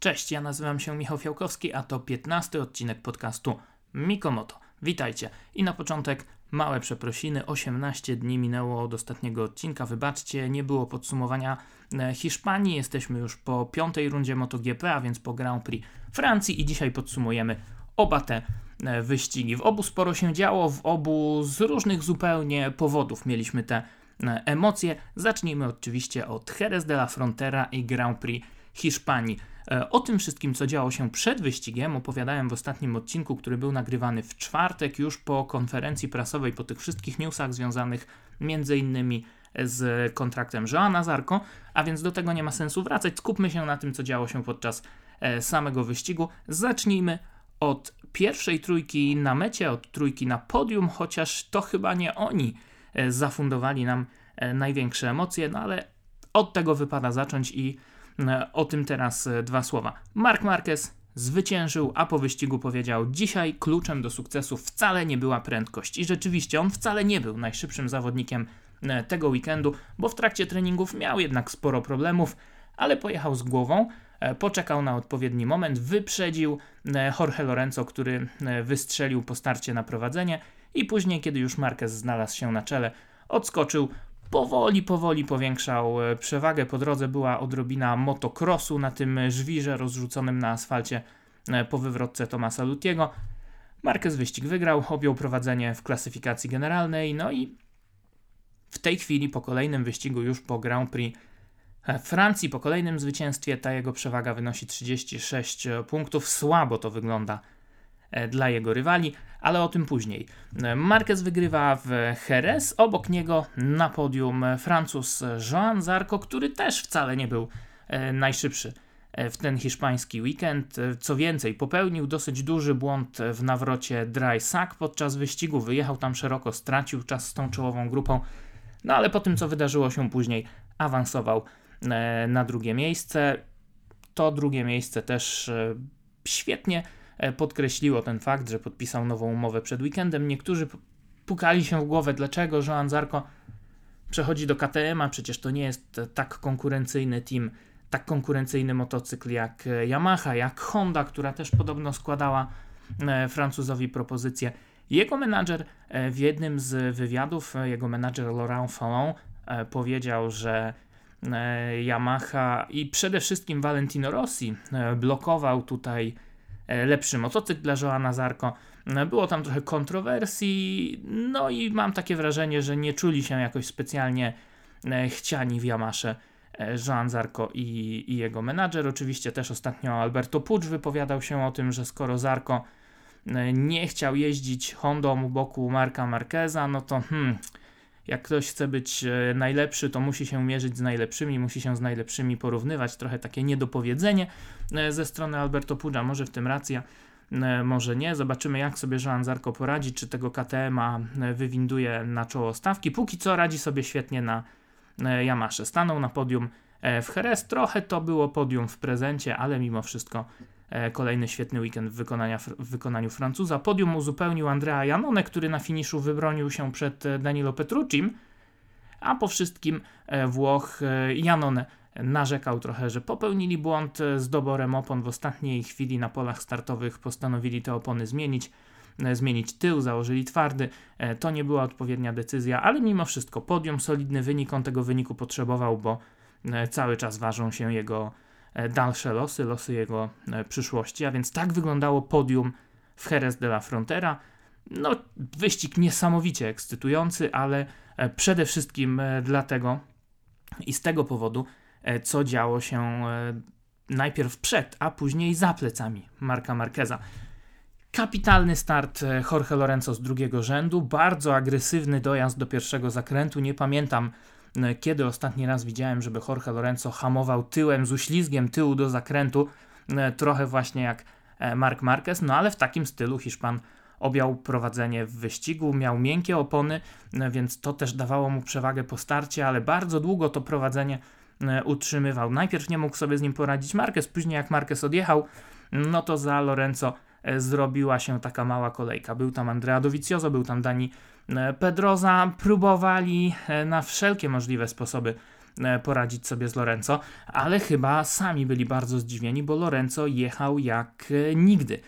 Cześć, ja nazywam się Michał Fiałkowski, a to 15 odcinek podcastu Mikomoto. Witajcie. I na początek małe przeprosiny. 18 dni minęło od ostatniego odcinka. Wybaczcie, nie było podsumowania e, Hiszpanii. Jesteśmy już po piątej rundzie MotoGP, a więc po Grand Prix Francji i dzisiaj podsumujemy oba te e, wyścigi. W obu sporo się działo, w obu z różnych zupełnie powodów mieliśmy te e, emocje. Zacznijmy oczywiście od Jerez de la Frontera i Grand Prix Hiszpanii. E, o tym wszystkim, co działo się przed wyścigiem, opowiadałem w ostatnim odcinku, który był nagrywany w czwartek, już po konferencji prasowej, po tych wszystkich newsach związanych innymi z kontraktem Joana Zarko, a więc do tego nie ma sensu wracać. Skupmy się na tym, co działo się podczas e, samego wyścigu. Zacznijmy od pierwszej trójki na mecie, od trójki na podium, chociaż to chyba nie oni e, zafundowali nam największe emocje, no ale od tego wypada zacząć i o tym teraz e, dwa słowa. Mark Marquez zwyciężył, a po wyścigu powiedział: Dzisiaj kluczem do sukcesu wcale nie była prędkość. I rzeczywiście on wcale nie był najszybszym zawodnikiem e, tego weekendu, bo w trakcie treningów miał jednak sporo problemów, ale pojechał z głową. Poczekał na odpowiedni moment, wyprzedził Jorge Lorenzo, który wystrzelił po starcie na prowadzenie, i później, kiedy już Marquez znalazł się na czele, odskoczył, powoli, powoli powiększał e, przewagę. Po drodze była odrobina motocrossu na tym żwirze rozrzuconym na asfalcie e, po wywrotce Tomasa Lutiego. Marquez wyścig wygrał, objął prowadzenie w klasyfikacji generalnej, no i w tej chwili po kolejnym wyścigu, już po Grand Prix e, Francji, po kolejnym zwycięstwie, ta jego przewaga wynosi 36 punktów. Słabo to wygląda dla jego rywali ale o tym później. Marquez wygrywa w Jerez, obok niego na podium Francuz Joan Zarco, który też wcale nie był e, najszybszy e, w ten hiszpański weekend. E, co więcej, popełnił dosyć duży błąd w nawrocie Dry Sack podczas wyścigu, wyjechał tam szeroko, stracił czas z tą czołową grupą, no ale po tym, co wydarzyło się później, awansował na drugie miejsce. To drugie miejsce też świetnie E, podkreśliło ten fakt, że podpisał nową umowę przed weekendem. Niektórzy pukali się w głowę, dlaczego Joan Zarco przechodzi do KTM-a, przecież to nie jest tak konkurencyjny team, tak konkurencyjny motocykl jak Yamaha, jak Honda, która też podobno składała e, Francuzowi propozycję. Jego menadżer e, w jednym z wywiadów, jego menadżer Laurent Fallon powiedział, że Yamaha i przede wszystkim Valentino Rossi blokował tutaj E, lepszy motocykl dla Joana Zarko. E, było tam trochę kontrowersji, no i mam takie wrażenie, że nie czuli się jakoś specjalnie e, chciani w Yamasze Joan Zarko i, i jego menadżer. Oczywiście też ostatnio Alberto Pucz wypowiadał się o tym, że skoro Zarko nie chciał jeździć Hondą u boku Marka Marqueza, no to hmm, jak ktoś chce być e, najlepszy, to musi się mierzyć z najlepszymi, musi się z najlepszymi porównywać. Trochę takie niedopowiedzenie e, ze strony Alberto Pucza, może w tym racja, e, może nie. Zobaczymy, jak sobie Joan Zarko poradzi, czy tego KTM-a wywinduje na czoło stawki. Póki co radzi sobie świetnie na Yamasze. Stanął na podium w Jerez. Trochę to było podium w prezencie, ale mimo wszystko kolejny świetny weekend w, w wykonaniu Francuza. Podium uzupełnił Andrea Janone, który na finiszu wybronił się przed e, Danilo Petruccim, a po wszystkim e, Włoch Janone narzekał trochę, że popełnili błąd z doborem opon w ostatniej chwili na polach startowych, postanowili te opony zmienić zmienić tył, założyli twardy. To nie była odpowiednia decyzja, ale mimo wszystko podium, solidny wynik, on tego wyniku potrzebował, bo cały czas ważą się jego E, dalsze losy, losy jego e, przyszłości. A więc tak wyglądało podium w Jerez de la Frontera. No, wyścig niesamowicie ekscytujący, ale e, przede wszystkim dlatego i z tego powodu, co działo się najpierw przed, a później za plecami Marka Marqueza. Kapitalny start Jorge Lorenzo z drugiego rzędu, bardzo agresywny dojazd do pierwszego zakrętu. Nie pamiętam E, kiedy ostatni raz widziałem, żeby Jorge Lorenzo hamował tyłem z uślizgiem tyłu do zakrętu, e, trochę właśnie jak e, Mark Marquez, no ale w takim stylu Hiszpan objął prowadzenie w wyścigu, miał miękkie opony, więc to też dawało mu przewagę po starcie, ale bardzo długo to prowadzenie utrzymywał. Najpierw nie mógł sobie z nim poradzić Marquez, później jak Marquez odjechał, no to za Lorenzo zrobiła się taka mała kolejka. Był tam Andrea Dovizioso, był tam Dani E, Pedroza próbowali e, na wszelkie możliwe sposoby poradzić sobie z Lorenzo, ale chyba sami byli bardzo zdziwieni, bo Lorenzo jechał jak nigdy.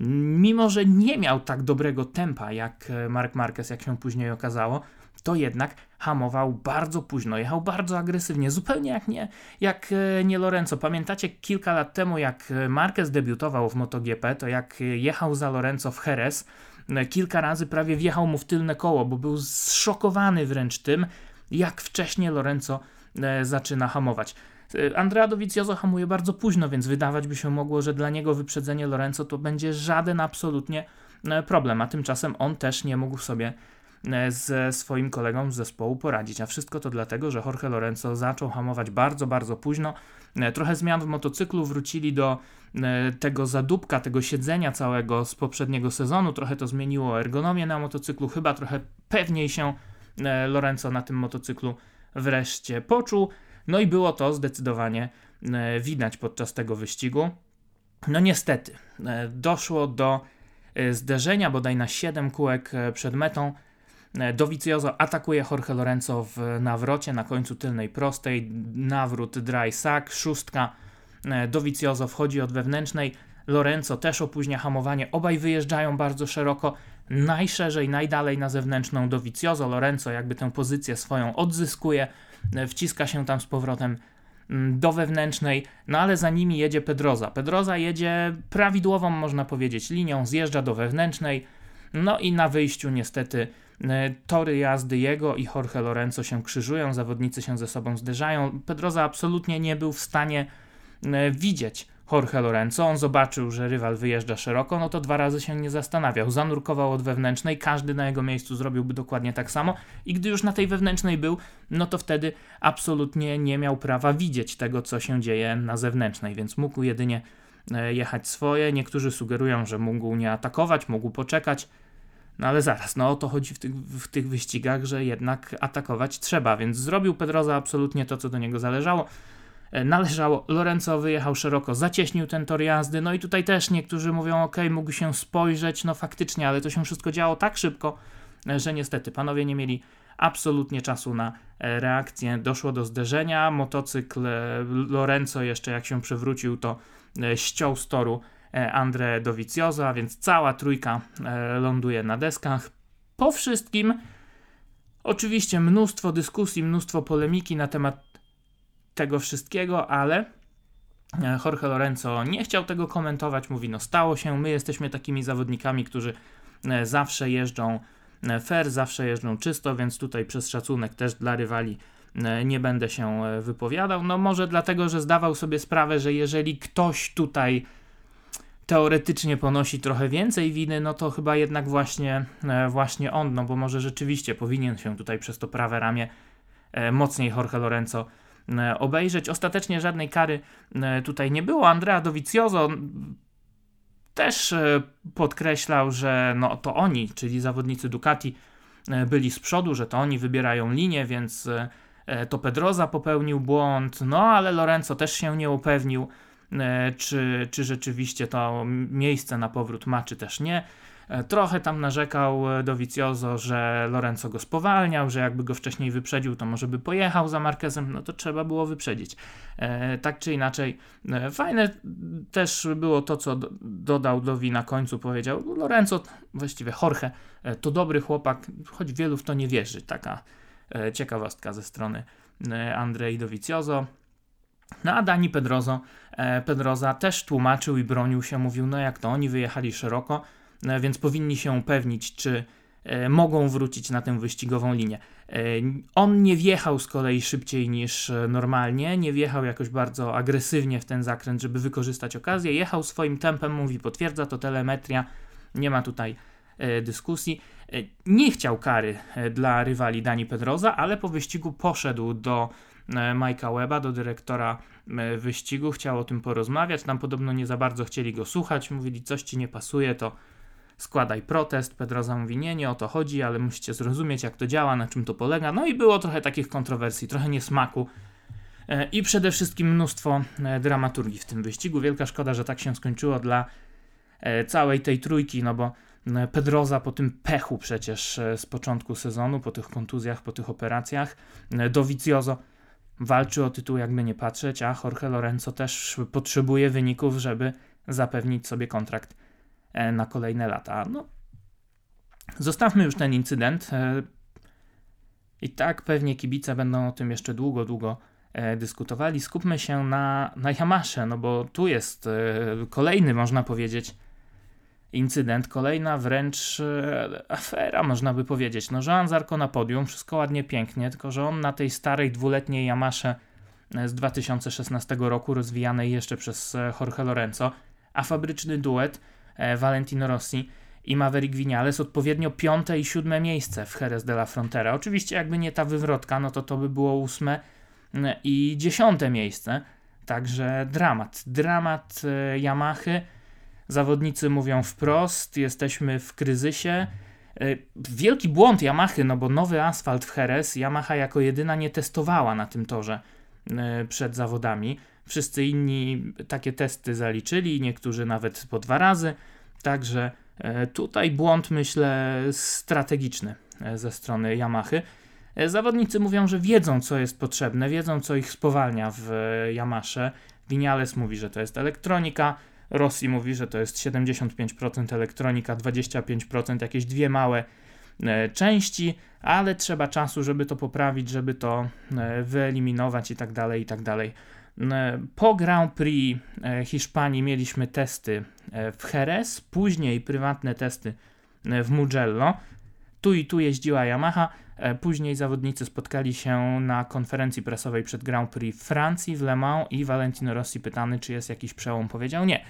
Mimo, że nie miał tak dobrego tempa jak Mark Marquez, jak się później okazało, to jednak hamował bardzo późno, jechał bardzo agresywnie, zupełnie jak nie, jak e, nie Lorenzo. Pamiętacie kilka lat temu, jak Marquez debiutował w MotoGP, to jak jechał za Lorenzo w Jerez, e, kilka razy prawie wjechał mu w tylne koło, bo był zszokowany wręcz tym, jak wcześnie Lorenzo e, zaczyna hamować. Andrea Dovizioso hamuje bardzo późno, więc wydawać by się mogło, że dla niego wyprzedzenie Lorenzo to będzie żaden absolutnie problem, a tymczasem on też nie mógł sobie E, ze swoim kolegą z zespołu poradzić. A wszystko to dlatego, że Jorge Lorenzo zaczął hamować bardzo, bardzo późno. E, trochę zmian w motocyklu, wrócili do e, tego zadupka, tego siedzenia całego z poprzedniego sezonu. Trochę to zmieniło ergonomię na motocyklu, chyba trochę pewniej się Lorenzo na tym motocyklu wreszcie poczuł. No i było to zdecydowanie widać podczas tego wyścigu. No niestety, doszło do zderzenia bodaj na 7 kółek przed metą E, Dovizioso atakuje Jorge Lorenzo w nawrocie na końcu tylnej prostej, nawrót dry sack, szóstka, e, Dovizioso wchodzi od wewnętrznej, Lorenzo też opóźnia hamowanie, obaj wyjeżdżają bardzo szeroko, najszerzej, najdalej na zewnętrzną Dovizioso, Lorenzo jakby tę pozycję swoją odzyskuje, e, wciska się tam z powrotem mm, do wewnętrznej, no ale za nimi jedzie Pedroza. Pedroza jedzie prawidłową, można powiedzieć, linią, zjeżdża do wewnętrznej, no i na wyjściu niestety E, tory jazdy jego i Jorge Lorenzo się krzyżują, zawodnicy się ze sobą zderzają. Pedroza absolutnie nie był w stanie e, widzieć Jorge Lorenzo. On zobaczył, że rywal wyjeżdża szeroko, no to dwa razy się nie zastanawiał. Zanurkował od wewnętrznej, każdy na jego miejscu zrobiłby dokładnie tak samo i gdy już na tej wewnętrznej był, no to wtedy absolutnie nie miał prawa widzieć tego, co się dzieje na zewnętrznej, więc mógł jedynie e, jechać swoje. Niektórzy sugerują, że mógł nie atakować, mógł poczekać. No ale zaraz, no o to chodzi w tych, w tych wyścigach, że jednak atakować trzeba, więc zrobił Pedroza absolutnie to, co do niego zależało. E, należało, Lorenzo wyjechał szeroko, zacieśnił ten tor jazdy, no i tutaj też niektórzy mówią, ok, mógł się spojrzeć, no faktycznie, ale to się wszystko działo tak szybko, e, że niestety panowie nie mieli absolutnie czasu na e, reakcję. Doszło do zderzenia, motocykl Lorenzo jeszcze jak się przewrócił, to ściął z toru Andre Dovizioso, a więc cała trójka e, ląduje na deskach. Po wszystkim oczywiście mnóstwo dyskusji, mnóstwo polemiki na temat tego wszystkiego, ale e, Jorge Lorenzo nie chciał tego komentować, mówi no stało się, my jesteśmy takimi zawodnikami, którzy zawsze jeżdżą fair, zawsze jeżdżą czysto, więc tutaj przez szacunek też dla rywali nie będę się wypowiadał. No może dlatego, że zdawał sobie sprawę, że jeżeli ktoś tutaj teoretycznie ponosi trochę więcej winy, no to chyba jednak właśnie, e, właśnie on, no bo może rzeczywiście powinien się tutaj przez to prawe ramię e, mocniej Jorge Lorenzo e, obejrzeć. Ostatecznie żadnej kary tutaj nie było. Andrea Dovizioso też podkreślał, że no to oni, czyli zawodnicy Ducati, byli z przodu, że to oni wybierają linię, więc to Pedroza popełnił błąd, no ale Lorenzo też się nie upewnił. E, czy, czy rzeczywiście to miejsce na powrót ma, czy też nie. E, trochę tam narzekał e, Dovizioso, że Lorenzo go spowalniał, że jakby go wcześniej wyprzedził, to może by pojechał za Marquezem, no to trzeba było wyprzedzić. Tak czy inaczej, fajne też było to, co do, dodał Dowi na końcu, powiedział Lorenzo, właściwie Jorge, to dobry chłopak, choć wielu w to nie wierzy. Taka ciekawostka ze strony Andrei Dovizioso. No a Dani Pedrozo, e, Pedroza też tłumaczył i bronił się, mówił, no jak to oni wyjechali szeroko, e, więc powinni się upewnić, czy e, mogą wrócić na tę wyścigową linię. On nie wjechał z kolei szybciej niż normalnie, nie wjechał jakoś bardzo agresywnie w ten zakręt, żeby wykorzystać okazję. Jechał swoim tempem, mówi, potwierdza to telemetria, nie ma tutaj dyskusji. Nie chciał kary dla rywali Dani Pedroza, ale po wyścigu poszedł do Majka Weba, do dyrektora e, wyścigu, chciał o tym porozmawiać. Tam podobno nie za bardzo chcieli go słuchać, mówili, coś ci nie pasuje, to składaj protest. Pedroza mówi, nie, nie o to chodzi, ale musicie zrozumieć, jak to działa, na czym to polega. No i było trochę takich kontrowersji, trochę niesmaku. E, I przede wszystkim mnóstwo dramaturgii w tym wyścigu. Wielka szkoda, że tak się skończyło dla całej tej trójki, no bo Pedroza po tym pechu przecież z początku sezonu, po tych kontuzjach, po tych operacjach, Dovizioso walczy o tytuł, jakby nie patrzeć, a Jorge Lorenzo też potrzebuje wyników, żeby zapewnić sobie kontrakt e, na kolejne lata. No, zostawmy już ten incydent. E, I tak pewnie kibice będą o tym jeszcze długo, długo e, dyskutowali. Skupmy się na, na Yamasze, no bo tu jest kolejny, można powiedzieć, incydent, kolejna wręcz afera, można by powiedzieć. No, Joan Zarko na podium, wszystko ładnie, pięknie, tylko że on na tej starej dwuletniej Yamasze z 2016 roku, rozwijanej jeszcze przez Jorge Lorenzo, a fabryczny duet e, Valentino Rossi i Maverick Vinales odpowiednio piąte i siódme miejsce w Jerez de la Frontera. Oczywiście jakby nie ta wywrotka, no to to by było ósme i dziesiąte miejsce. Także dramat, dramat e, Yamahy. Zawodnicy mówią wprost, jesteśmy w kryzysie. E, wielki błąd Yamahy, no bo nowy asfalt w Jerez Yamaha jako jedyna nie testowała na tym torze przed zawodami. Wszyscy inni takie testy zaliczyli, niektórzy nawet po dwa razy. Także e, tutaj błąd, myślę, strategiczny e, ze strony Yamahy. E, zawodnicy mówią, że wiedzą, co jest potrzebne, wiedzą, co ich spowalnia w Yamasze. Vinales mówi, że to jest elektronika, Rossi mówi, że to jest 75% elektronika, 25% jakieś dwie małe części, ale trzeba czasu, żeby to poprawić, żeby to wyeliminować i tak dalej, i tak dalej. E, po Grand Prix e, Hiszpanii mieliśmy testy e, w Jerez, później prywatne testy w Mugello. Tu i tu jeździła Yamaha. Później zawodnicy spotkali się na konferencji prasowej przed Grand Prix Francji w Le Mans i Valentino Rossi pytany, czy jest jakiś przełom, powiedział nie.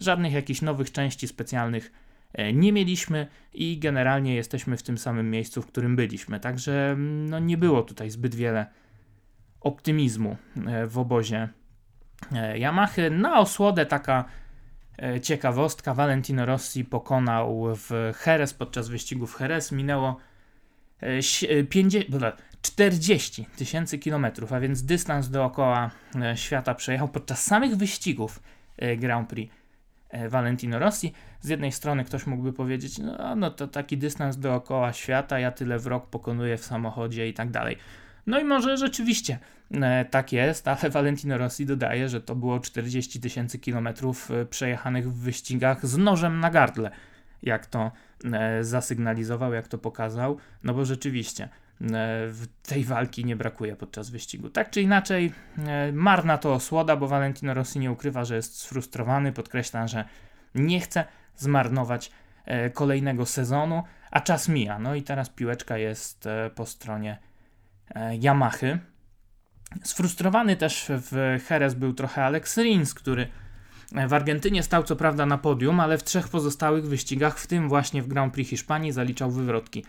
Żadnych jakichś nowych części specjalnych nie mieliśmy i generalnie jesteśmy w tym samym miejscu, w którym byliśmy. Także mm, no, nie było tutaj zbyt wiele optymizmu e, w obozie e, Yamahy. Na osłodę taka e, ciekawostka. Valentino Rossi pokonał w Jerez podczas wyścigów Jerez. Minęło 50, 40 tysięcy kilometrów, a więc dystans dookoła świata przejechał podczas samych wyścigów Grand Prix Valentino Rossi. Z jednej strony ktoś mógłby powiedzieć, no, no to taki dystans dookoła świata, ja tyle w rok pokonuję w samochodzie i tak dalej. No i może rzeczywiście e, tak jest, ale Valentino Rossi dodaje, że to było 40 tysięcy kilometrów e, przejechanych w wyścigach z nożem na gardle, jak to e, zasygnalizował, jak to pokazał, no bo rzeczywiście w tej walki nie brakuje podczas wyścigu. Tak czy inaczej, marna to osłoda, bo Valentino Rossi nie ukrywa, że jest sfrustrowany, podkreśla, że nie chce zmarnować kolejnego sezonu, a czas mija. No i teraz piłeczka jest po stronie E, Yamahy. Sfrustrowany też w Jerez był trochę Alex Rins, który w Argentynie stał co prawda na podium, ale w trzech pozostałych wyścigach, w tym właśnie w Grand Prix Hiszpanii, zaliczał wywrotki.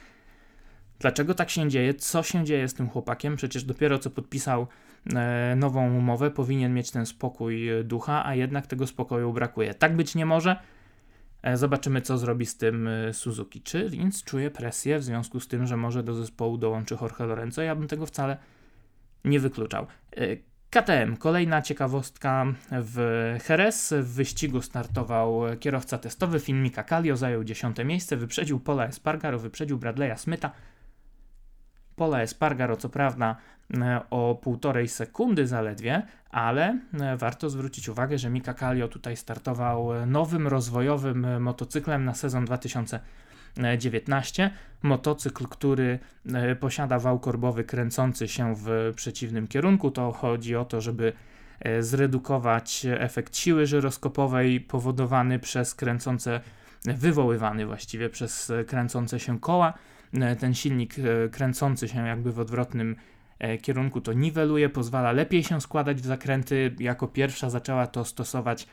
Dlaczego tak się dzieje? Co się dzieje z tym chłopakiem? Przecież dopiero co podpisał e, nową umowę, powinien mieć ten spokój ducha, a jednak tego spokoju brakuje. Tak być nie może. E, zobaczymy, co zrobi z tym e, Suzuki. Czy Linz czuje presję w związku z tym, że może do zespołu dołączy Jorge Lorenzo? Ja bym tego wcale nie wykluczał. E, KTM, kolejna ciekawostka w Jerez. W wyścigu startował kierowca testowy Filmika Calio, zajął 10 miejsce, wyprzedził Pola Espargaro, wyprzedził Bradley'a Smitha. Pola Espargaro co prawda o półtorej sekundy zaledwie, ale e, warto zwrócić uwagę, że Mika Kallio tutaj startował e, nowym rozwojowym e, motocyklem na sezon 2019. Motocykl, który posiada wał korbowy kręcący się w przeciwnym kierunku. To chodzi o to, żeby zredukować efekt siły żyroskopowej powodowany przez kręcące, wywoływany właściwie przez kręcące się koła. Ten silnik kręcący się jakby w odwrotnym E, kierunku to niweluje, pozwala lepiej się składać w zakręty. Jako pierwsza zaczęła to stosować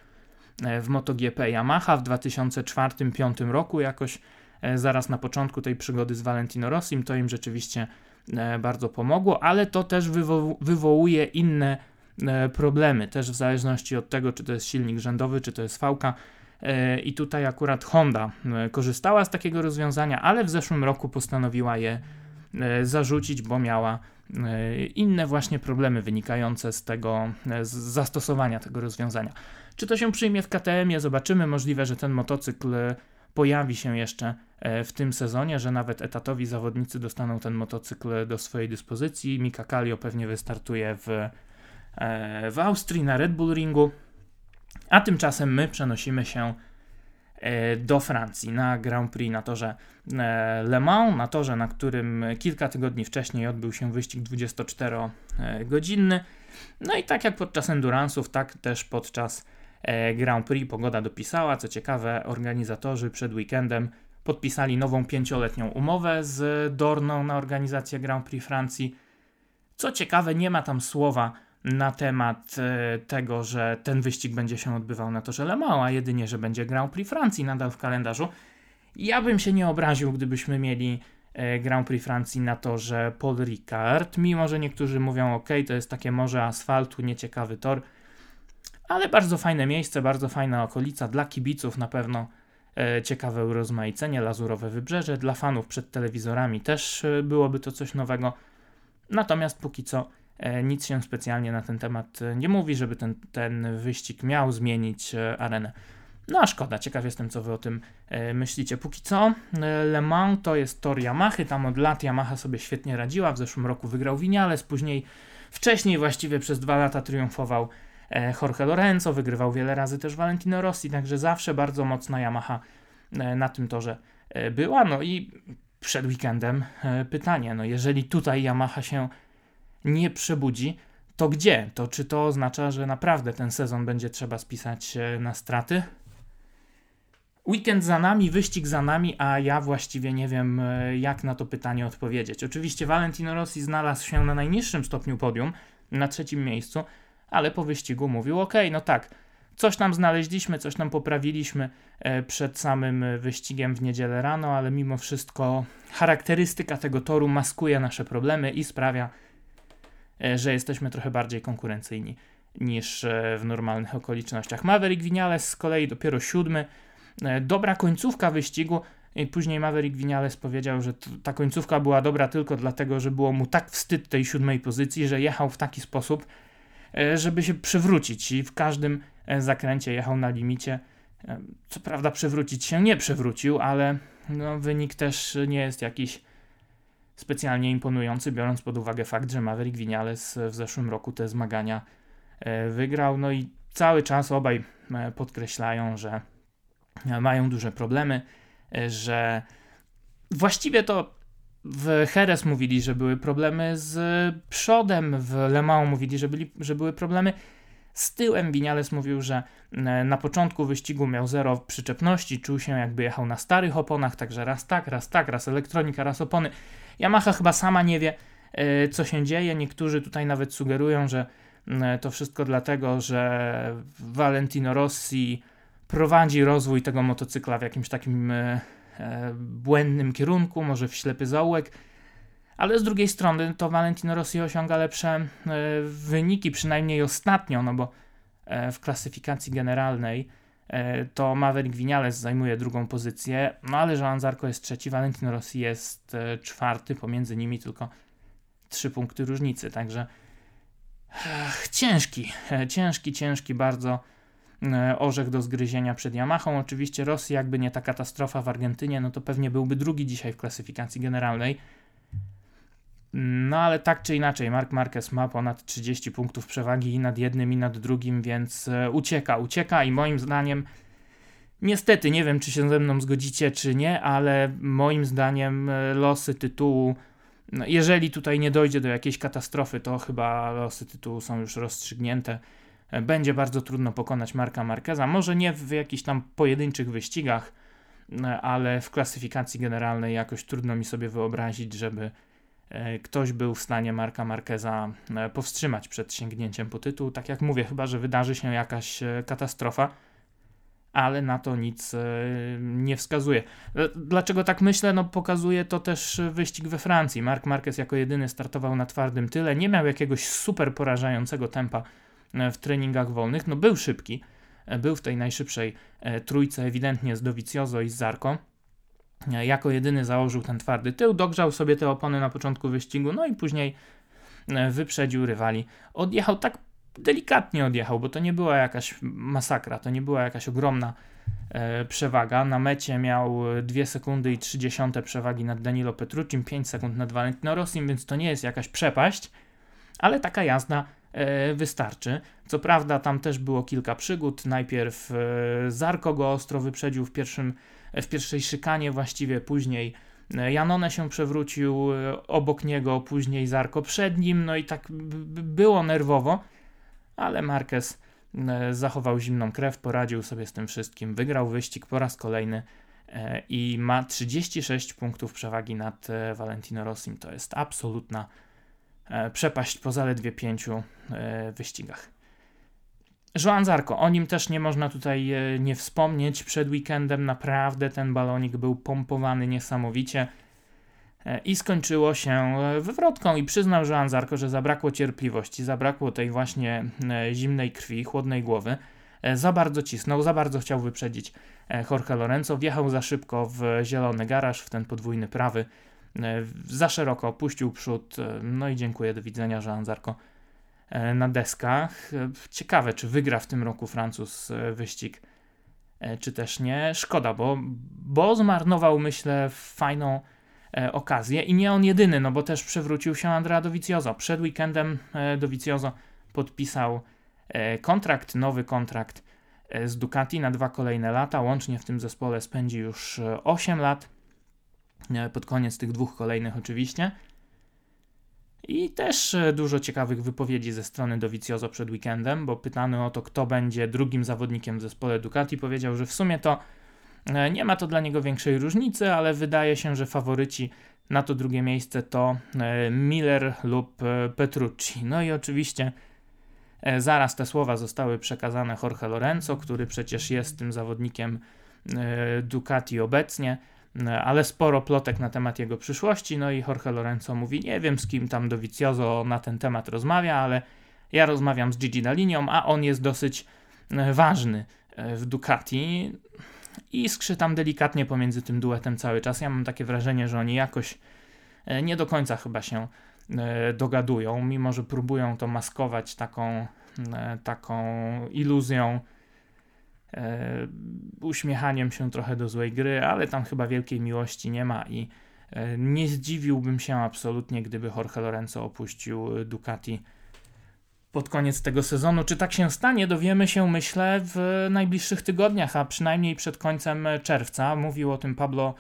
e, w MotoGP Yamaha w 2004-2005 roku, jakoś e, zaraz na początku tej przygody z Valentino Rossim. To im rzeczywiście bardzo pomogło, ale to też wywo wywołuje inne problemy, też w zależności od tego, czy to jest silnik rzędowy, czy to jest fałka. I tutaj akurat Honda korzystała z takiego rozwiązania, ale w zeszłym roku postanowiła je zarzucić, bo miała E, inne właśnie problemy wynikające z tego, e, z zastosowania tego rozwiązania. Czy to się przyjmie w KTM-ie? Zobaczymy. Możliwe, że ten motocykl pojawi się jeszcze w tym sezonie, że nawet etatowi zawodnicy dostaną ten motocykl do swojej dyspozycji. Mika Kallio pewnie wystartuje w, w Austrii na Red Bull Ringu, a tymczasem my przenosimy się E, do Francji na Grand Prix na torze e, Le Mans, na torze, na którym kilka tygodni wcześniej odbył się wyścig 24-godzinny. No i tak jak podczas endurance'ów, tak też podczas e, Grand Prix pogoda dopisała. Co ciekawe, organizatorzy przed weekendem podpisali nową pięcioletnią umowę z Dorną na organizację Grand Prix Francji. Co ciekawe, nie ma tam słowa na temat e, tego, że ten wyścig będzie się odbywał na torze Le Mans, a jedynie, że będzie Grand Prix Francji nadal w kalendarzu. Ja bym się nie obraził, gdybyśmy mieli e, Grand Prix Francji na torze Paul Ricard, mimo że niektórzy mówią, ok, to jest takie morze asfaltu, nieciekawy tor, ale bardzo fajne miejsce, bardzo fajna okolica, dla kibiców na pewno e, ciekawe urozmaicenie, lazurowe wybrzeże, dla fanów przed telewizorami też e, byłoby to coś nowego, natomiast póki co E, nic się specjalnie na ten temat nie mówi, żeby ten, ten wyścig miał zmienić arenę. No a szkoda, ciekaw jestem, co wy o tym myślicie. Póki co, Le Mans to jest tor Yamaha, tam od lat Yamaha sobie świetnie radziła. W zeszłym roku wygrał Vinales, później, wcześniej właściwie przez dwa lata triumfował Jorge Lorenzo, wygrywał wiele razy też Valentino Rossi, także zawsze bardzo mocna Yamaha na tym torze była. No i przed weekendem pytanie, no jeżeli tutaj Yamaha się nie przebudzi, to gdzie? To czy to oznacza, że naprawdę ten sezon będzie trzeba spisać e, na straty? Weekend za nami, wyścig za nami, a ja właściwie nie wiem, e, jak na to pytanie odpowiedzieć. Oczywiście Valentino Rossi znalazł się na najniższym stopniu podium, na trzecim miejscu, ale po wyścigu mówił: OK, no tak, coś tam znaleźliśmy, coś tam poprawiliśmy e, przed samym wyścigiem w niedzielę rano, ale mimo wszystko charakterystyka tego toru maskuje nasze problemy i sprawia, E, że jesteśmy trochę bardziej konkurencyjni niż e, w normalnych okolicznościach. Maverick Vinales z kolei dopiero siódmy. E, dobra końcówka wyścigu. I później Maverick Vinales powiedział, że ta końcówka była dobra tylko dlatego, że było mu tak wstyd tej siódmej pozycji, że jechał w taki sposób, żeby się przewrócić i w każdym zakręcie jechał na limicie. Co prawda przewrócić się nie przewrócił, ale no, wynik też nie jest jakiś specjalnie imponujący, biorąc pod uwagę fakt, że Maverick Vinales w zeszłym roku te zmagania e, wygrał. No i cały czas obaj e, podkreślają, że e, mają duże problemy, że właściwie to w Jerez mówili, że były problemy z przodem, w Le Mans mówili, że, byli, że były problemy z tyłem. Vinales mówił, że na początku wyścigu miał zero przyczepności, czuł się jakby jechał na starych oponach, także raz tak, raz tak, raz elektronika, raz opony. Yamaha chyba sama nie wie, e, co się dzieje. Niektórzy tutaj nawet sugerują, że to wszystko dlatego, że Valentino Rossi prowadzi rozwój tego motocykla w jakimś takim e, e, błędnym kierunku, może w ślepy zaułek. Ale z drugiej strony to Valentino Rossi osiąga lepsze wyniki, przynajmniej ostatnio, no bo w klasyfikacji generalnej E, to Maverick Vinales zajmuje drugą pozycję, no ale Joan Zarco jest trzeci, Valentino Rossi jest e, czwarty, pomiędzy nimi tylko trzy punkty różnicy, także ciężki, e, ciężki, ciężki bardzo orzech do zgryzienia przed Yamahą. Oczywiście Rosji, jakby nie ta katastrofa w Argentynie, no to pewnie byłby drugi dzisiaj w klasyfikacji generalnej. No ale tak czy inaczej, Mark Marquez ma ponad 30 punktów przewagi i nad jednym, i nad drugim, więc e, ucieka, ucieka i moim zdaniem, niestety, nie wiem czy się ze mną zgodzicie, czy nie, ale moim zdaniem e, losy tytułu, no, jeżeli tutaj nie dojdzie do jakiejś katastrofy, to chyba losy tytułu są już rozstrzygnięte. E, będzie bardzo trudno pokonać Marka Marqueza, może nie w jakichś tam pojedynczych wyścigach, ale w klasyfikacji generalnej jakoś trudno mi sobie wyobrazić, żeby E, ktoś był w stanie Marka Marqueza e, powstrzymać przed sięgnięciem po tytuł. Tak jak mówię, chyba że wydarzy się jakaś e, katastrofa, ale na to nic nie wskazuje. Dlaczego tak myślę? No pokazuje to też wyścig we Francji. Mark Marquez jako jedyny startował na twardym tyle, nie miał jakiegoś super porażającego tempa w treningach wolnych, no był szybki, był w tej najszybszej trójce ewidentnie z Dovizioso i z Zarko, jako jedyny założył ten twardy tył, dogrzał sobie te opony na początku wyścigu, no i później e, wyprzedził rywali. Odjechał tak delikatnie odjechał, bo to nie była jakaś masakra, to nie była jakaś ogromna e, przewaga. Na mecie miał 2 sekundy i 30 przewagi nad Danilo Petruccim, 5 sekund nad Valentino Rossim, więc to nie jest jakaś przepaść, ale taka jazda e, wystarczy. Co prawda tam też było kilka przygód. Najpierw e, Zarko go ostro wyprzedził w, pierwszym, w pierwszej szykanie właściwie, później Janone się przewrócił e, obok niego, później Zarko przed nim, no i tak było nerwowo, ale Marquez e, zachował zimną krew, poradził sobie z tym wszystkim, wygrał wyścig po raz kolejny e, i ma 36 punktów przewagi nad Valentino Rossim. To jest absolutna przepaść po zaledwie pięciu wyścigach. Joan o nim też nie można tutaj e, nie wspomnieć. Przed weekendem naprawdę ten balonik był pompowany niesamowicie e, i skończyło się e, wywrotką. I przyznał Joan że zabrakło cierpliwości, zabrakło tej właśnie zimnej krwi, chłodnej głowy. Za bardzo cisnął, za bardzo chciał wyprzedzić Jorge Lorenzo. Wjechał za szybko w zielony garaż, w ten podwójny prawy. Za szeroko opuścił przód. No i dziękuję, do widzenia, Joan Zarko E, na deskach. E, ciekawe, czy wygra w tym roku Francuz e, wyścig, czy też nie. Szkoda, bo, bo zmarnował, myślę, fajną okazję i nie on jedyny, no bo też przewrócił się Andrea Dovizioso. Przed weekendem Dovizioso podpisał kontrakt, nowy kontrakt z Ducati na dwa kolejne lata. Łącznie w tym zespole spędzi już 8 lat. Pod koniec tych dwóch kolejnych oczywiście. I też e, dużo ciekawych wypowiedzi ze strony Dovizioso przed weekendem, bo pytany o to, kto będzie drugim zawodnikiem w zespole Ducati, powiedział, że w sumie to e, nie ma to dla niego większej różnicy, ale wydaje się, że faworyci na to drugie miejsce to e, Miller lub Petrucci. No i oczywiście zaraz te słowa zostały przekazane Jorge Lorenzo, który przecież jest tym zawodnikiem Ducati obecnie. Ale sporo plotek na temat jego przyszłości. No i Jorge Lorenzo mówi: Nie wiem, z kim tam Dovizioso na ten temat rozmawia, ale ja rozmawiam z Gigi Dalinią, a on jest dosyć e, ważny e, w Ducati. I skrzy tam delikatnie pomiędzy tym duetem cały czas. Ja mam takie wrażenie, że oni jakoś e, nie do końca chyba się dogadują, mimo że próbują to maskować taką, taką iluzją uśmiechaniem się trochę do złej gry, ale tam chyba wielkiej miłości nie ma i e, nie zdziwiłbym się absolutnie, gdyby Jorge Lorenzo opuścił Ducati pod koniec tego sezonu. Czy tak się stanie, dowiemy się, myślę, w najbliższych tygodniach, a przynajmniej przed końcem czerwca. Mówił o tym Pablo,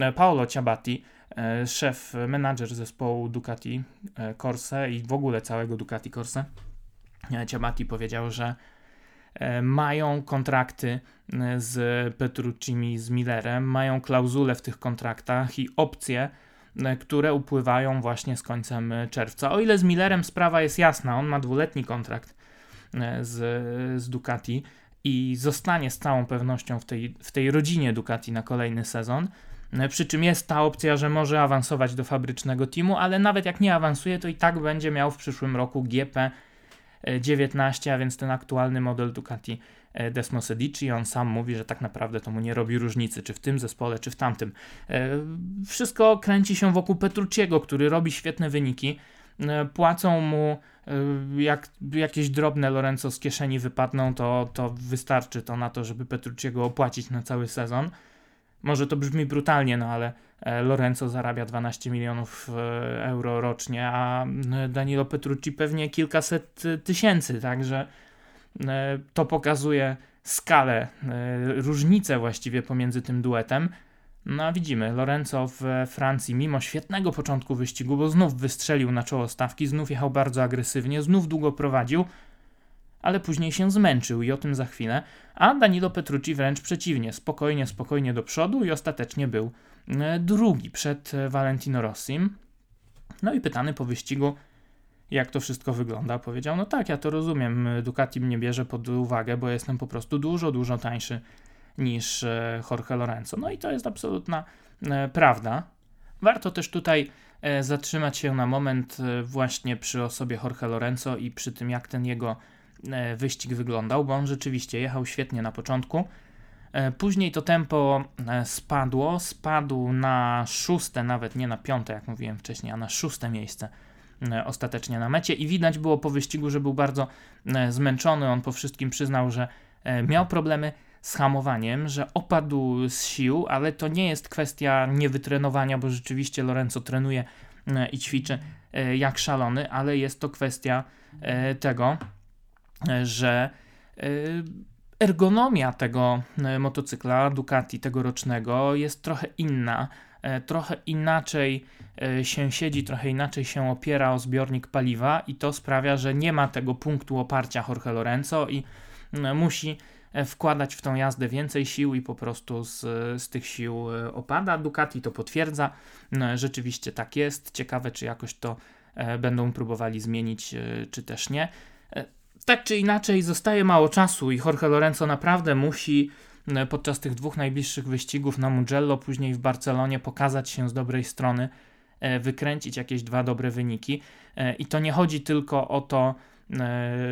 e, Paolo Ciabatti, e, szef, menadżer zespołu Ducati e, Corse i w ogóle całego Ducati Corse. Ciabatti powiedział, że E, mają kontrakty e, z Petruccimi, z Millerem, mają klauzule w tych kontraktach i opcje, e, które upływają właśnie z końcem czerwca. O ile z Millerem sprawa jest jasna, on ma dwuletni kontrakt z, z Ducati i zostanie z całą pewnością w tej, w tej rodzinie Ducati na kolejny sezon. Przy czym jest ta opcja, że może awansować do fabrycznego teamu, ale nawet jak nie awansuje, to i tak będzie miał w przyszłym roku GP 19, a więc ten aktualny model Ducati e, Desmo Sedici. On sam mówi, że tak naprawdę to mu nie robi różnicy, czy w tym zespole, czy w tamtym. E, wszystko kręci się wokół Petrucciego, który robi świetne wyniki. E, płacą mu jak jakieś drobne Lorenzo z kieszeni wypadną, to, to wystarczy to na to, żeby Petrucciego opłacić na cały sezon. Może to brzmi brutalnie, no ale e, Lorenzo zarabia 12 milionów e, euro rocznie, a Danilo Petrucci pewnie kilkaset tysięcy, także e, to pokazuje skalę, różnicę właściwie pomiędzy tym duetem. No a widzimy, Lorenzo w Francji, mimo świetnego początku wyścigu, bo znów wystrzelił na czoło stawki, znów jechał bardzo agresywnie, znów długo prowadził, ale później się zmęczył i o tym za chwilę, a Danilo Petrucci wręcz przeciwnie, spokojnie, spokojnie do przodu i ostatecznie był e, drugi przed e, Valentino Rossim. No i pytany po wyścigu, jak to wszystko wygląda, powiedział: No tak, ja to rozumiem, Ducati mnie bierze pod uwagę, bo jestem po prostu dużo, dużo tańszy niż e, Jorge Lorenzo. No i to jest absolutna prawda. Warto też tutaj zatrzymać się na moment właśnie przy osobie Jorge Lorenzo i przy tym, jak ten jego E, wyścig wyglądał, bo on rzeczywiście jechał świetnie na początku. E, później to tempo e, spadło, spadł na szóste, nawet nie na piąte, jak mówiłem wcześniej, a na szóste miejsce ostatecznie na mecie i widać było po wyścigu, że był bardzo zmęczony. On po wszystkim przyznał, że miał problemy z hamowaniem, że opadł z sił, ale to nie jest kwestia niewytrenowania, bo rzeczywiście Lorenzo trenuje i ćwiczy jak szalony, ale jest to kwestia tego, że ergonomia tego e, motocykla Ducati tegorocznego jest trochę inna. E, trochę inaczej e, się siedzi, trochę inaczej się opiera o zbiornik paliwa, i to sprawia, że nie ma tego punktu oparcia Jorge Lorenzo i musi wkładać w tą jazdę więcej sił i po prostu z, z tych sił opada. Ducati to potwierdza. Rzeczywiście tak jest. Ciekawe, czy jakoś to będą próbowali zmienić, czy też nie tak czy inaczej zostaje mało czasu i Jorge Lorenzo naprawdę musi e, podczas tych dwóch najbliższych wyścigów na Mugello, później w Barcelonie pokazać się z dobrej strony, e, wykręcić jakieś dwa dobre wyniki. E, I to nie chodzi tylko o to,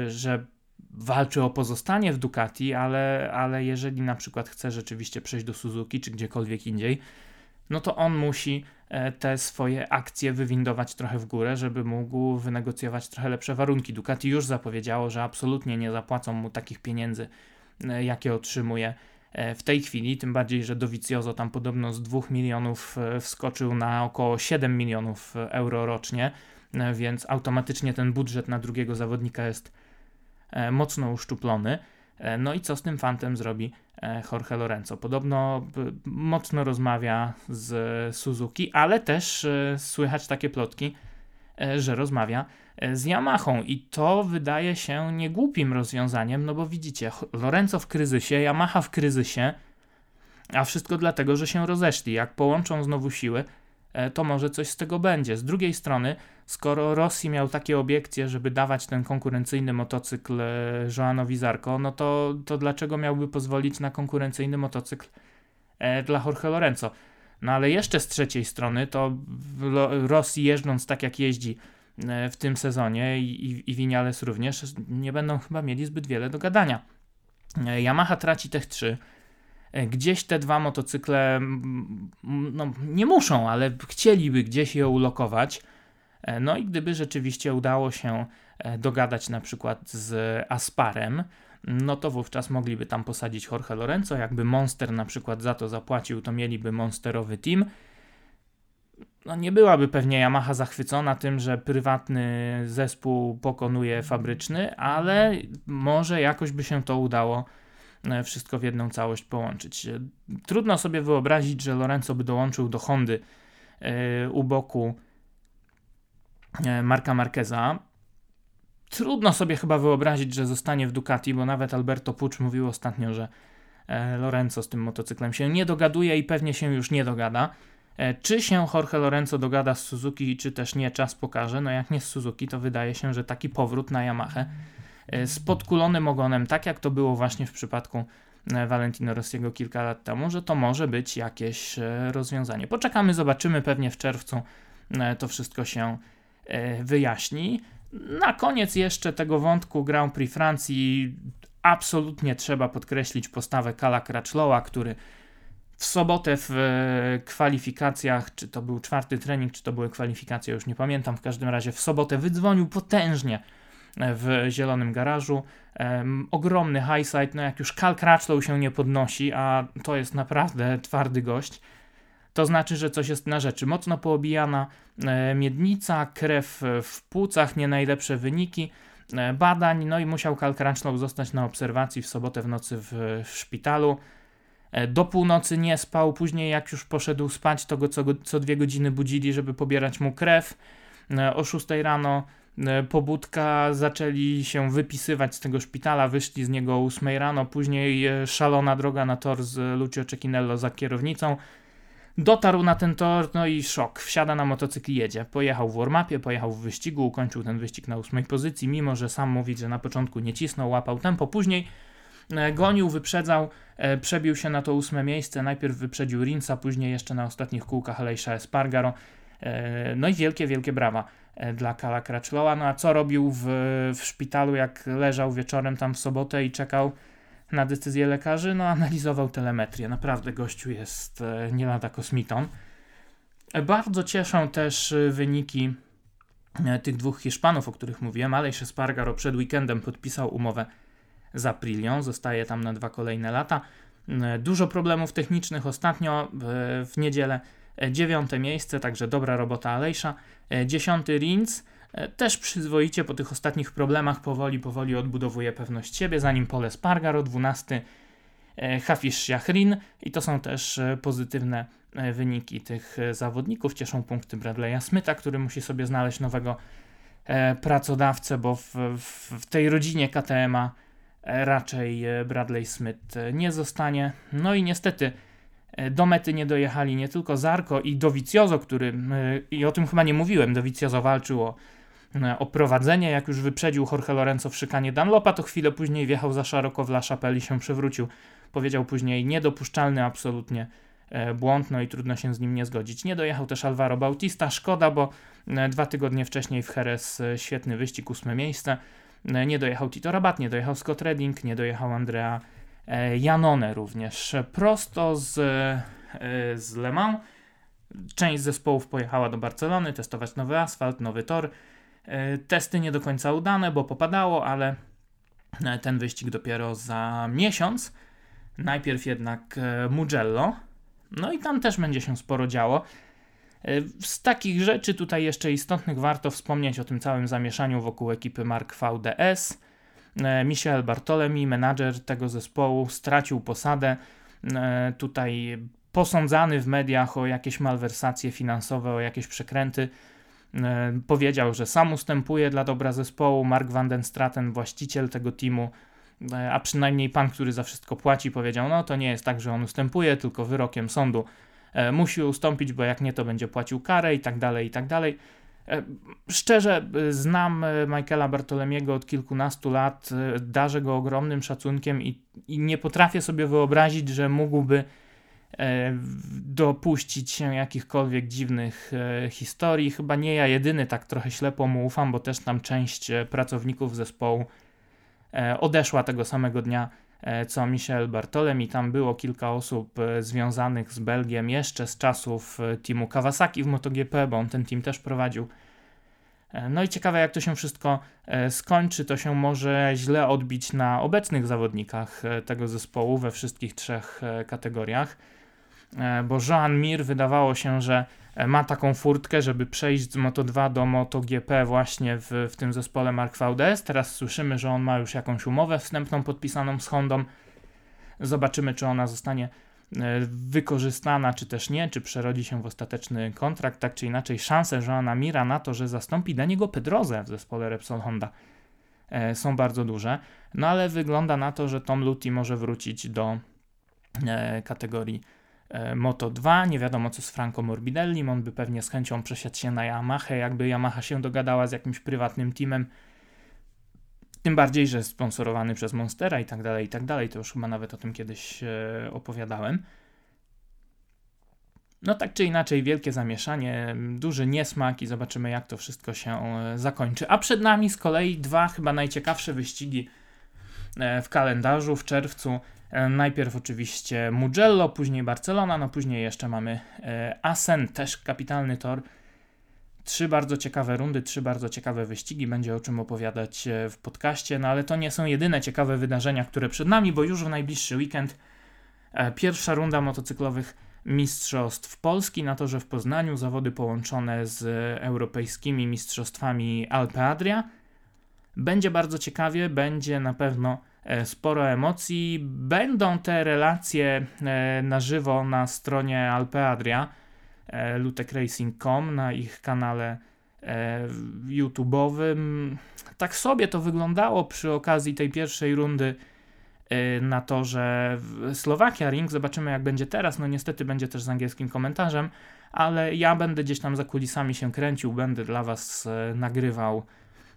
że walczy o pozostanie w Ducati, ale, ale jeżeli na przykład chce rzeczywiście przejść do Suzuki czy gdziekolwiek indziej, no to on musi e, te swoje akcje wywindować trochę w górę, żeby mógł wynegocjować trochę lepsze warunki. Ducati już zapowiedziało, że absolutnie nie zapłacą mu takich pieniędzy, e, jakie otrzymuje e, w tej chwili, tym bardziej, że Dovizioso tam podobno z 2 milionów wskoczył na około 7 milionów euro rocznie, więc automatycznie ten budżet na drugiego zawodnika jest mocno uszczuplony. No i co z tym fantem zrobi E, Jorge Lorenzo. Podobno mocno rozmawia z Suzuki, ale też e, słychać takie plotki, e, że rozmawia z Yamahą i to wydaje się niegłupim rozwiązaniem, no bo widzicie, Lorenzo w kryzysie, Yamaha w kryzysie, a wszystko dlatego, że się rozeszli. Jak połączą znowu siły, to może coś z tego będzie. Z drugiej strony, skoro Rossi miał takie obiekcje, żeby dawać ten konkurencyjny motocykl e, Joanowi Zarko, no to, to dlaczego miałby pozwolić na konkurencyjny motocykl e, dla Jorge Lorenzo? No ale jeszcze z trzeciej strony, to Rossi jeżdżąc tak jak jeździ e, w tym sezonie i, i, Vinales również, nie będą chyba mieli zbyt wiele do gadania. Yamaha traci Tech 3. Gdzieś te dwa motocykle no, nie muszą, ale chcieliby gdzieś je ulokować. E, no i gdyby rzeczywiście udało się e, dogadać na przykład z Asparem, no to wówczas mogliby tam posadzić Jorge Lorenzo. Jakby Monster na przykład za to zapłacił, to mieliby monsterowy team. No nie byłaby pewnie Yamaha zachwycona tym, że prywatny zespół pokonuje fabryczny, ale może jakoś by się to udało wszystko w jedną całość połączyć. Trudno sobie wyobrazić, że Lorenzo by dołączył do Hondy u boku E, Marka Marqueza. Trudno sobie chyba wyobrazić, że zostanie w Ducati, bo nawet Alberto Pucz mówił ostatnio, że e, Lorenzo z tym motocyklem się nie dogaduje i pewnie się już nie dogada. E, czy się Jorge Lorenzo dogada z Suzuki, czy też nie, czas pokaże. No jak nie z Suzuki, to wydaje się, że taki powrót na Yamaha z podkulonym ogonem, tak jak to było właśnie w przypadku Valentino Rossiego kilka lat temu, że to może być jakieś rozwiązanie. Poczekamy, zobaczymy, pewnie w czerwcu to wszystko się E, wyjaśni. Na koniec jeszcze tego wątku Grand Prix Francji absolutnie trzeba podkreślić postawę Kala Crutchlowa, który w sobotę w e, kwalifikacjach, czy to był czwarty trening, czy to były kwalifikacje, już nie pamiętam, w każdym razie w sobotę wydzwonił potężnie e, w zielonym garażu. Ogromny highside, no jak już Cal Crutchlow się nie podnosi, a to jest naprawdę twardy gość, to znaczy, że coś jest na rzeczy. Mocno poobijana e, miednica, krew w płucach, nie najlepsze wyniki e, badań, no i musiał Karl Crunchlow zostać na obserwacji w sobotę w nocy w, w szpitalu. E, do północy nie spał, później jak już poszedł spać, to go co, co dwie godziny budzili, żeby pobierać mu krew. O 6 rano pobudka, zaczęli się wypisywać z tego szpitala, wyszli z niego o 8 rano, później szalona droga na tor z Lucio Cecchinello za kierownicą, Dotarł na ten tor, no i szok. Wsiada na motocykl i jedzie. Pojechał w warmapie, pojechał w wyścigu, ukończył ten wyścig na ósmej pozycji, mimo że sam mówi, że na początku nie cisnął, łapał tempo. Później e, gonił, wyprzedzał, e, przebił się na to ósme miejsce. Najpierw wyprzedził Rinsa, później jeszcze na ostatnich kółkach Alejsza Espargaro. E, no i wielkie, wielkie brawa dla Kala Crutchlowa. No a co robił w, w szpitalu, jak leżał wieczorem tam w sobotę i czekał na decyzję lekarzy, no analizował telemetrię. Naprawdę gościu jest e, nie lada kosmitą. Bardzo cieszą też e, wyniki tych dwóch Hiszpanów, o których mówiłem. Aleix Espargaro przed weekendem podpisał umowę z Aprilią, zostaje tam na dwa kolejne lata. Dużo problemów technicznych ostatnio w niedzielę. Dziewiąte miejsce, także dobra robota Alejsza. Dziesiąty Rins, też przyzwoicie po tych ostatnich problemach powoli, powoli odbudowuje pewność siebie, zanim Pole Spargaro, 12 Hafiz Shahrin i to są też pozytywne E, wyniki tych e, zawodników. Cieszą punkty Bradley'a Smitha, który musi sobie znaleźć nowego e, pracodawcę, bo w, w, w tej rodzinie KTM-a raczej Bradley Smith nie zostanie. No i niestety do mety nie dojechali nie tylko Zarko i Dovizioso, który, i o tym chyba nie mówiłem, Dovizioso walczył o, o prowadzenie, jak już wyprzedził Jorge Lorenzo w szykanie Dunlopa, to chwilę później wjechał za szeroko w La Chapelle i się przewrócił. Powiedział później niedopuszczalny absolutnie E, błąd, no i trudno się z nim nie zgodzić. Nie dojechał też Alvaro Bautista, szkoda, bo e, dwa tygodnie wcześniej w Jerez e, świetny wyścig, ósme miejsce. Nie dojechał Tito Rabat, nie dojechał Scott Redding, nie dojechał Andrea Janone również. Prosto z, z Le Mans część zespołów pojechała do Barcelony testować nowy asfalt, nowy tor. Testy nie do końca udane, bo popadało, ale ten wyścig dopiero za miesiąc. Najpierw jednak Mugello, no i tam też będzie się sporo działo. E, z takich rzeczy tutaj jeszcze istotnych warto wspomnieć o tym całym zamieszaniu wokół ekipy Mark VDS. E, Michel Bartolemi, menadżer tego zespołu, stracił posadę. E, tutaj posądzany w mediach o jakieś malwersacje finansowe, o jakieś przekręty. Powiedział, że sam ustępuje dla dobra zespołu. Mark van den Straten, właściciel tego teamu, a przynajmniej pan, który za wszystko płaci, powiedział: No to nie jest tak, że on ustępuje, tylko wyrokiem sądu e, musi ustąpić, bo jak nie, to będzie płacił karę i tak dalej, i tak dalej. E, szczerze, e, znam Michaela Bartolemiego od kilkunastu lat, darzę go ogromnym szacunkiem i, i nie potrafię sobie wyobrazić, że mógłby dopuścić się jakichkolwiek dziwnych historii. Chyba nie ja jedyny tak trochę ślepo mu ufam, bo też tam część pracowników zespołu E, odeszła tego samego dnia e, co Michel Bartolem i tam było kilka osób e, związanych z Belgiem jeszcze z czasów teamu Kawasaki w MotoGP, bo on ten team też prowadził. No i ciekawe jak to się wszystko skończy, to się może źle odbić na obecnych zawodnikach tego zespołu we wszystkich trzech kategoriach, bo Jean Mir wydawało się, że E, ma taką furtkę, żeby przejść z Moto2 do MotoGP właśnie w, w tym zespole Mark VDS. Teraz słyszymy, że on ma już jakąś umowę wstępną podpisaną z Hondą. Zobaczymy, czy ona zostanie e, wykorzystana, czy też nie, czy przerodzi się w ostateczny kontrakt. Tak czy inaczej, szanse Joana Mira na to, że zastąpi Daniego Pedroze w zespole Repsol Honda e, są bardzo duże. No ale wygląda na to, że Tom Lutti może wrócić do kategorii E, Moto 2, nie wiadomo co z Franco Morbidelli, on by pewnie z chęcią przesiadł się na Yamaha, jakby Yamaha się dogadała z jakimś prywatnym teamem, tym bardziej, że sponsorowany przez Monstera i tak dalej, i tak dalej, to już chyba nawet o tym kiedyś e, opowiadałem. No tak czy inaczej, wielkie zamieszanie, duży niesmak i zobaczymy jak to wszystko się e, zakończy. A przed nami z kolei dwa chyba najciekawsze wyścigi w kalendarzu w czerwcu. E, najpierw oczywiście Mugello, później Barcelona, no później jeszcze mamy e, Asen, też kapitalny tor. Trzy bardzo ciekawe rundy, trzy bardzo ciekawe wyścigi, będzie o czym opowiadać e, w podcaście, no ale to nie są jedyne ciekawe wydarzenia, które przed nami, bo już w najbliższy weekend pierwsza runda motocyklowych Mistrzostw Polski na torze w Poznaniu, zawody połączone z europejskimi mistrzostwami Alpe Adria. Będzie bardzo ciekawie, będzie na pewno sporo emocji. Będą te relacje e, na żywo na stronie Alpe Adria, e, lutekracing.com, na ich kanale YouTube'owym. Tak sobie to wyglądało przy okazji tej pierwszej rundy na to, że Słowakia Ring, zobaczymy jak będzie teraz, no niestety będzie też z angielskim komentarzem, ale ja będę gdzieś tam za kulisami się kręcił, będę dla Was nagrywał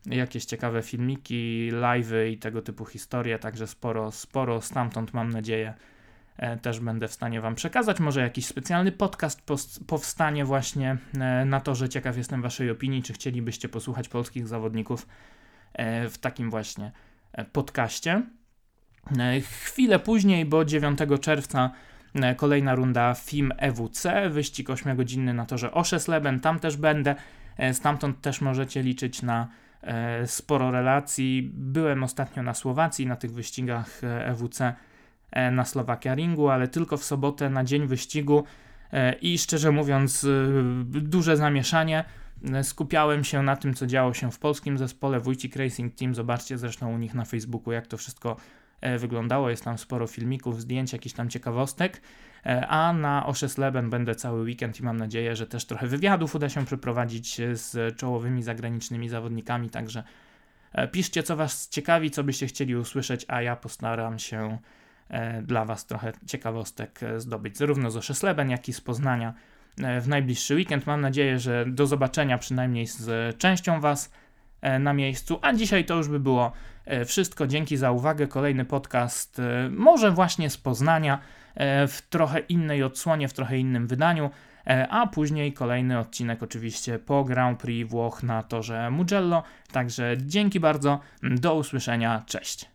jakieś ciekawe filmiki, live'y i tego typu historie, także sporo, sporo stamtąd mam nadzieję e, też będę w stanie Wam przekazać. Może jakiś specjalny podcast powstanie właśnie e, na to, że ciekaw jestem Waszej opinii, czy chcielibyście posłuchać polskich zawodników e, w takim właśnie podcaście. Chwilę później, bo 9 czerwca kolejna runda FIM EWC, wyścig 8-godzinny na torze Oszesleben, tam też będę. Stamtąd też możecie liczyć na sporo relacji. Byłem ostatnio na Słowacji na tych wyścigach EWC na Slowakia Ringu, ale tylko w sobotę na dzień wyścigu i szczerze mówiąc duże zamieszanie. Skupiałem się na tym, co działo się w polskim zespole Wójcik Racing Team. Zobaczcie zresztą u nich na Facebooku, jak to wszystko e, wyglądało. Jest tam sporo filmików, zdjęć, jakichś tam ciekawostek. E, a na Oszesleben będę cały weekend i mam nadzieję, że też trochę wywiadów uda się przeprowadzić z czołowymi zagranicznymi zawodnikami. Także e, piszcie, co Was ciekawi, co byście chcieli usłyszeć, a ja postaram się dla Was trochę ciekawostek zdobyć, zarówno z Oszesleben, jak i z Poznania E, w najbliższy weekend. Mam nadzieję, że do zobaczenia przynajmniej z częścią Was e, na miejscu. A dzisiaj to już by było e, wszystko. Dzięki za uwagę. Kolejny podcast, może właśnie z Poznania, w trochę innej odsłonie, w trochę innym wydaniu. A później kolejny odcinek, oczywiście po Grand Prix Włoch na torze Mugello. Także dzięki bardzo, do usłyszenia, cześć.